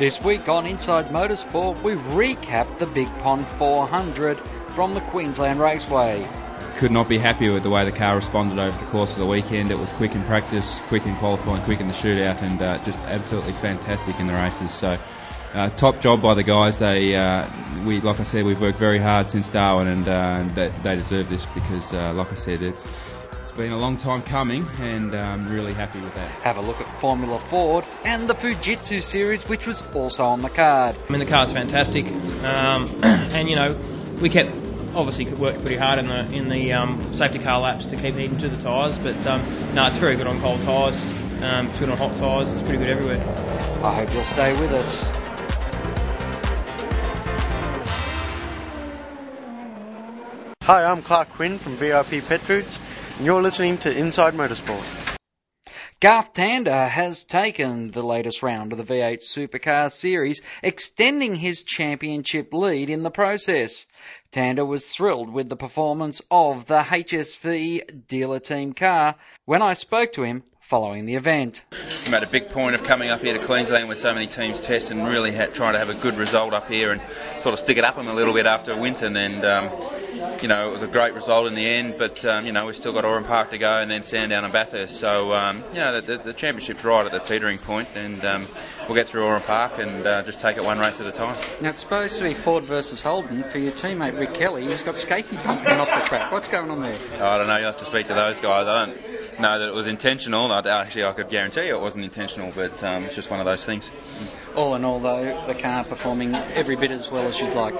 This week on Inside Motorsport, we recap the Big Pond 400 from the Queensland Raceway. Could not be happier with the way the car responded over the course of the weekend. It was quick in practice, quick in qualifying, quick in the shootout, and uh, just absolutely fantastic in the races. So, uh, top job by the guys. They, uh, we, like I said, we've worked very hard since Darwin, and uh, they, they deserve this because, uh, like I said, it's it's been a long time coming, and I'm really happy with that. Have a look at Formula Ford and the Fujitsu series, which was also on the card. I mean, the car's fantastic, um, and you know, we kept obviously worked pretty hard in the in the um, safety car laps to keep heating to the tyres, but um, no, it's very good on cold tyres. Um, it's good on hot tyres. It's pretty good everywhere. I hope you'll stay with us. Hi, I'm Clark Quinn from VIP Pet Foods, and you're listening to Inside Motorsport. Garth Tander has taken the latest round of the V8 Supercar Series, extending his championship lead in the process. Tander was thrilled with the performance of the HSV dealer team car when I spoke to him following the event. We made a big point of coming up here to Queensland where so many teams test and really ha- trying to have a good result up here and sort of stick it up them a little bit after Winton and um, you know it was a great result in the end but um, you know we've still got Oran Park to go and then Sandown and Bathurst. So um, you know the, the, the, championship's right at the teetering point and um, we'll get through Oran Park and uh, just take it one race at a time. Now it's supposed to be Ford versus Holden for your teammate Rick Kelly. He's got skating bumping off the track. What's going on there? I don't know. You'll have to speak to those guys. I don't know that it was intentional actually I could guarantee you it wasn't intentional, but um, it's just one of those things. All in all, though, the car performing every bit as well as you'd like.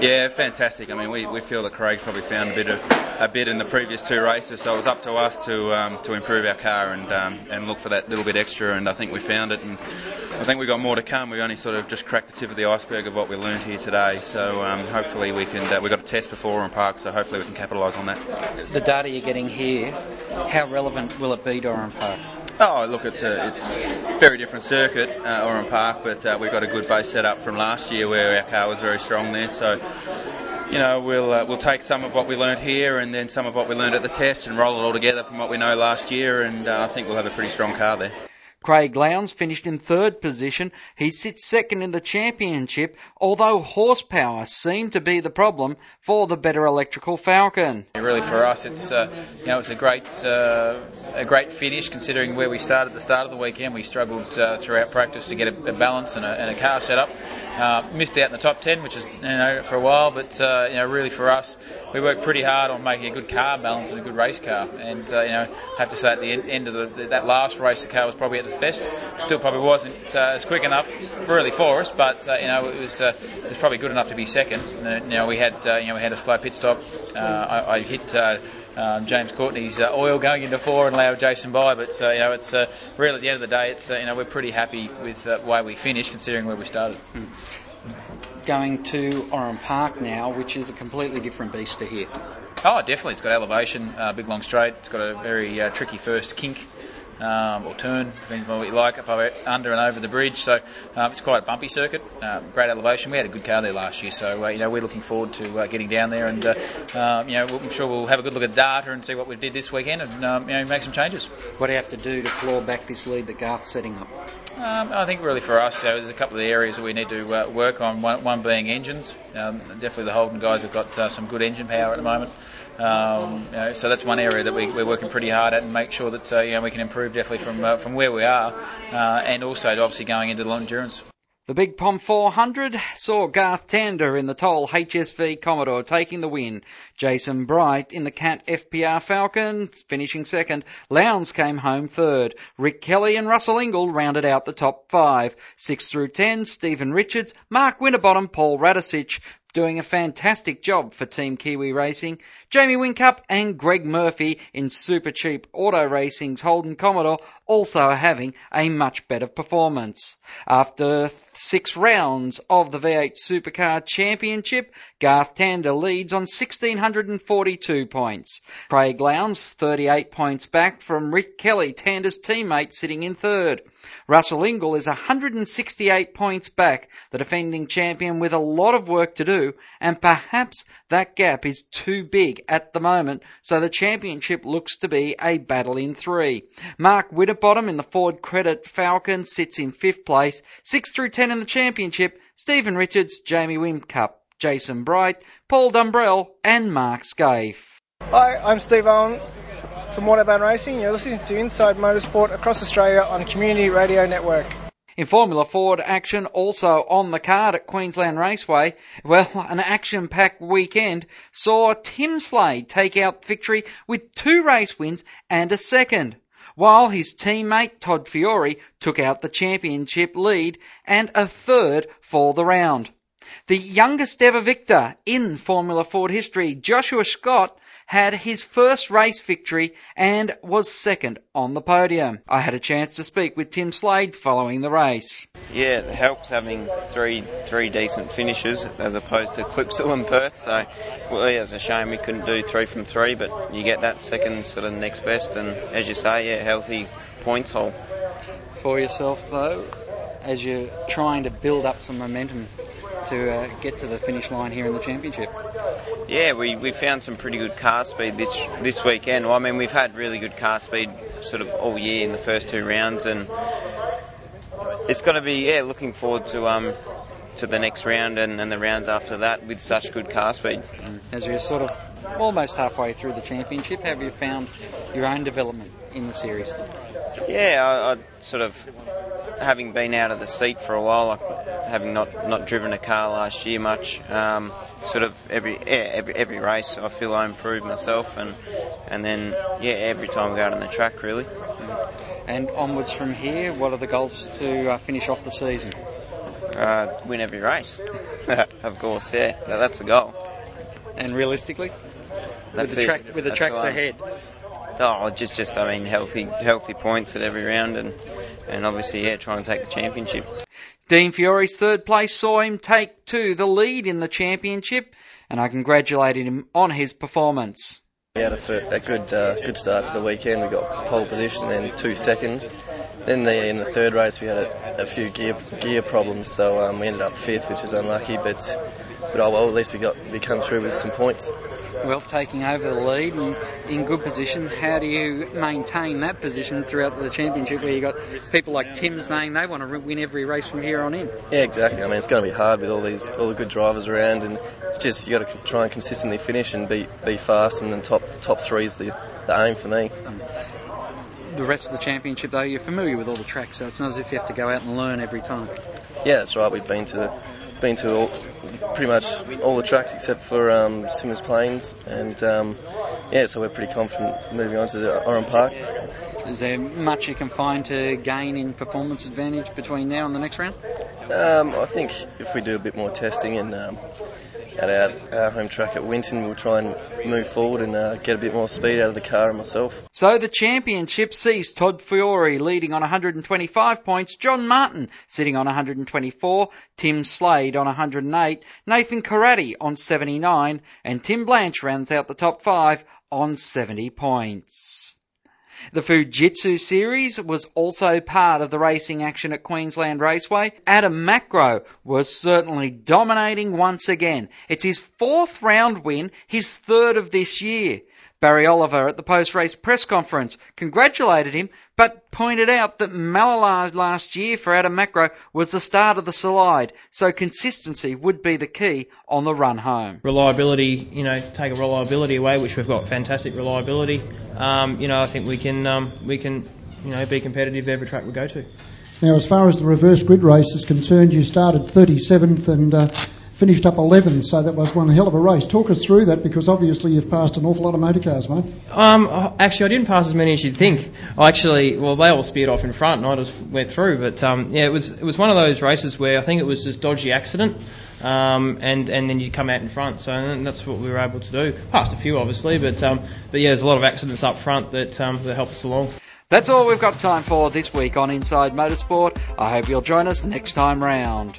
Yeah, fantastic. I mean, we, we feel that Craig probably found a bit of a bit in the previous two races, so it was up to us to um, to improve our car and um, and look for that little bit extra, and I think we found it, and I think we've got more to come. We only sort of just cracked the tip of the iceberg of what we learned here today, so um, hopefully we can. Uh, we've got a test before Oran Park, so hopefully we can capitalise on that. The data you're getting here, how relevant will it be to Oran Park? Oh, look, it's a it's a very different circuit, uh, Oran Park, but uh, we've got a good base set up from last year where our car was very strong there. So, you know, we'll uh, we'll take some of what we learned here and then some of what we learned at the test and roll it all together from what we know last year, and uh, I think we'll have a pretty strong car there. Craig Lowndes finished in third position. He sits second in the championship, although horsepower seemed to be the problem for the Betta Electrical Falcon. Really, for us, it's uh, you know it's a great uh, a great finish considering where we started at the start of the weekend. We struggled uh, throughout practice to get a, a balance and a, and a, car set up. Uh, missed out in the top ten, which is you know for a while, but uh, you know really for us, we worked pretty hard on making a good car balance and a good race car. And uh, you know, I have to say at the end, of the, that last race, the car was probably at best. Still, probably wasn't uh, as quick enough for really for us, but uh, you know, it was uh, it was probably good enough to be second. And, you know, we had uh, you know we had a slow pit stop. Uh, I, I, hit. Um, James Courtney's oil going into four and allowed Jason by, but you know it's really at the end of the day, it's you know we're pretty happy with the way we finished considering where we started. Mm going to Oran Park now, which is a completely different beast to here. Oh, definitely. It's got elevation, uh, big long straight. It's got a very uh, tricky first kink um, or turn, depends on what you like, up over, under and over the bridge. So um, it's quite a bumpy circuit, uh, great elevation. We had a good car there last year, so uh, you know we're looking forward to uh, getting down there, and uh, um, you know I'm sure we'll have a good look at data and see what we did this weekend, and um, you know make some changes. What do you have to do to claw back this lead that Garth's setting up? Um, I think really for us, there's a couple of areas that we need to uh, work on. One, one being engines. Um, definitely the Holden guys have got uh, some good engine power at the moment. Um, you know, so that's one area that we, are working pretty hard at and make sure that uh, you know we can improve definitely from uh, from where we are, uh, and also obviously going into the long endurance. The Big Pond 400 saw Garth Tander in the Toll HSV Commodore taking the win. Jason Bright in the Cat FPR Falcon finishing second. Lowndes came home third. Rick Kelly and Russell Ingall rounded out the top five. Six through ten, Stephen Richards, Mark Winterbottom, Paul Radisich doing a fantastic job for Team Kiwi Racing. Jamie Whincup and Greg Murphy in Super Cheap Auto Racing's Holden Commodore also having a much better performance. After six rounds of the V8 Supercar Championship, Garth Tander leads on 1642 points. Craig Lowndes 38 points back from Rick Kelly, Tander's teammate, sitting in third. Russell Ingall is 168 points back, the defending champion with a lot of work to do, and perhaps that gap is too big at the moment, so the championship looks to be a battle in three. Mark Winterbottom in the Ford Credit Falcon sits in fifth place, 6 through 10 in the championship, Stephen Richards, Jamie Whincup, Jason Bright, Paul Dumbrell, and Mark Skaife. Hi, I'm Steve Owen from Waterbound Racing. You're listening to Inside Motorsport across Australia on Community Radio Network. In Formula Ford action also on the card at Queensland Raceway, well, an action-packed weekend saw Tim Slade take out victory with two race wins and a second, while his teammate Todd Fiore took out the championship lead and a third for the round. The youngest ever victor in Formula Ford history, Joshua Scott, had his first race victory and was second on the podium. I had a chance to speak with Tim Slade following the race. Yeah, it helps having three three decent finishes as opposed to Clipsal and Perth. So, well, yeah, it's a shame we couldn't do three from three, but you get that second sort of next best, and as you say, yeah, healthy points haul. For yourself though, as you're trying to build up some momentum to uh, get to the finish line here in the championship? Yeah, we, we found some pretty good car speed this this weekend. Well, I mean, we've had really good car speed sort of all year in the first two rounds, and it's going to be yeah looking forward to um to the next round and, and the rounds after that with such good car speed. As you're sort of almost halfway through the championship, have you found your own development in the series? Yeah, I, I sort of having been out of the seat for a while, having not, not driven a car last year much, um, sort of every yeah, every every race I feel I improve myself and and then yeah every time I go out on the track really. And onwards from here, what are the goals to uh, finish off the season? Uh, win every race, of course. Yeah, that's the goal. And realistically, that's with the, track, it. with the tracks the ahead. Oh, just just I mean healthy healthy points at every round and and obviously yeah try and take the championship. Dean Fiore's third place saw him take to the lead in the championship, and I congratulated him on his performance. We had a, a good uh, good start to the weekend. We got pole position and two seconds. Then the, in the third race we had a, a few gear gear problems, so um, we ended up fifth, which was unlucky. But but oh well, at least we got we come through with some points. Well, taking over the lead and in good position, how do you maintain that position throughout the championship where you got people like Tim saying they want to win every race from here on in? Yeah, exactly. I mean, it's going to be hard with all these all the good drivers around, and it's just you got to try and consistently finish and be be fast, and then top top three is the, the aim for me. The rest of the championship, though, you're familiar with all the tracks, so it's not as if you have to go out and learn every time. Yeah, that's right. We've been to been to all, pretty much all the tracks except for um, Symmons Plains, and um, yeah, so we're pretty confident moving on to the Oran Park. Is there much you can find to gain in performance advantage between now and the next round? Um, I think if we do a bit more testing and um, at our, our home track at Winton, we'll try and move forward and uh, get a bit more speed out of the car and myself. So the championship sees Todd Fiore leading on 125 points, John Martin sitting on 124, Tim Slade on 108, Nathan Caratti on 79, and Tim Blanche rounds out the top five on 70 points. The Fujitsu series was also part of the racing action at Queensland Raceway. Adam Macrow was certainly dominating once again. It's his fourth round win, his third of this year. Barry Oliver at the post-race press conference congratulated him, but pointed out that Mallala last year for Adam Macrow was the start of the slide, so consistency would be the key on the run home. reliability, you know, take a reliability away, which we've got fantastic reliability. Um, you know, I think we can um, we can you know be competitive every track we go to. Now, as far as the reverse grid race is concerned, you started 37th and uh, finished up 11th, so that was one hell of a race. Talk us through that because obviously you've passed an awful lot of motor cars, mate. Um, actually, I didn't pass as many as you'd think. I actually, well, they all speared off in front, and I just went through. But um, yeah, it was it was one of those races where I think it was just dodgy accident, um, and and then you come out in front. So that's what we were able to do. Passed a few, obviously, but um, but yeah, there's a lot of accidents up front that um, that helped us along. That's all we've got time for this week on Inside Motorsport. I hope you'll join us next time round.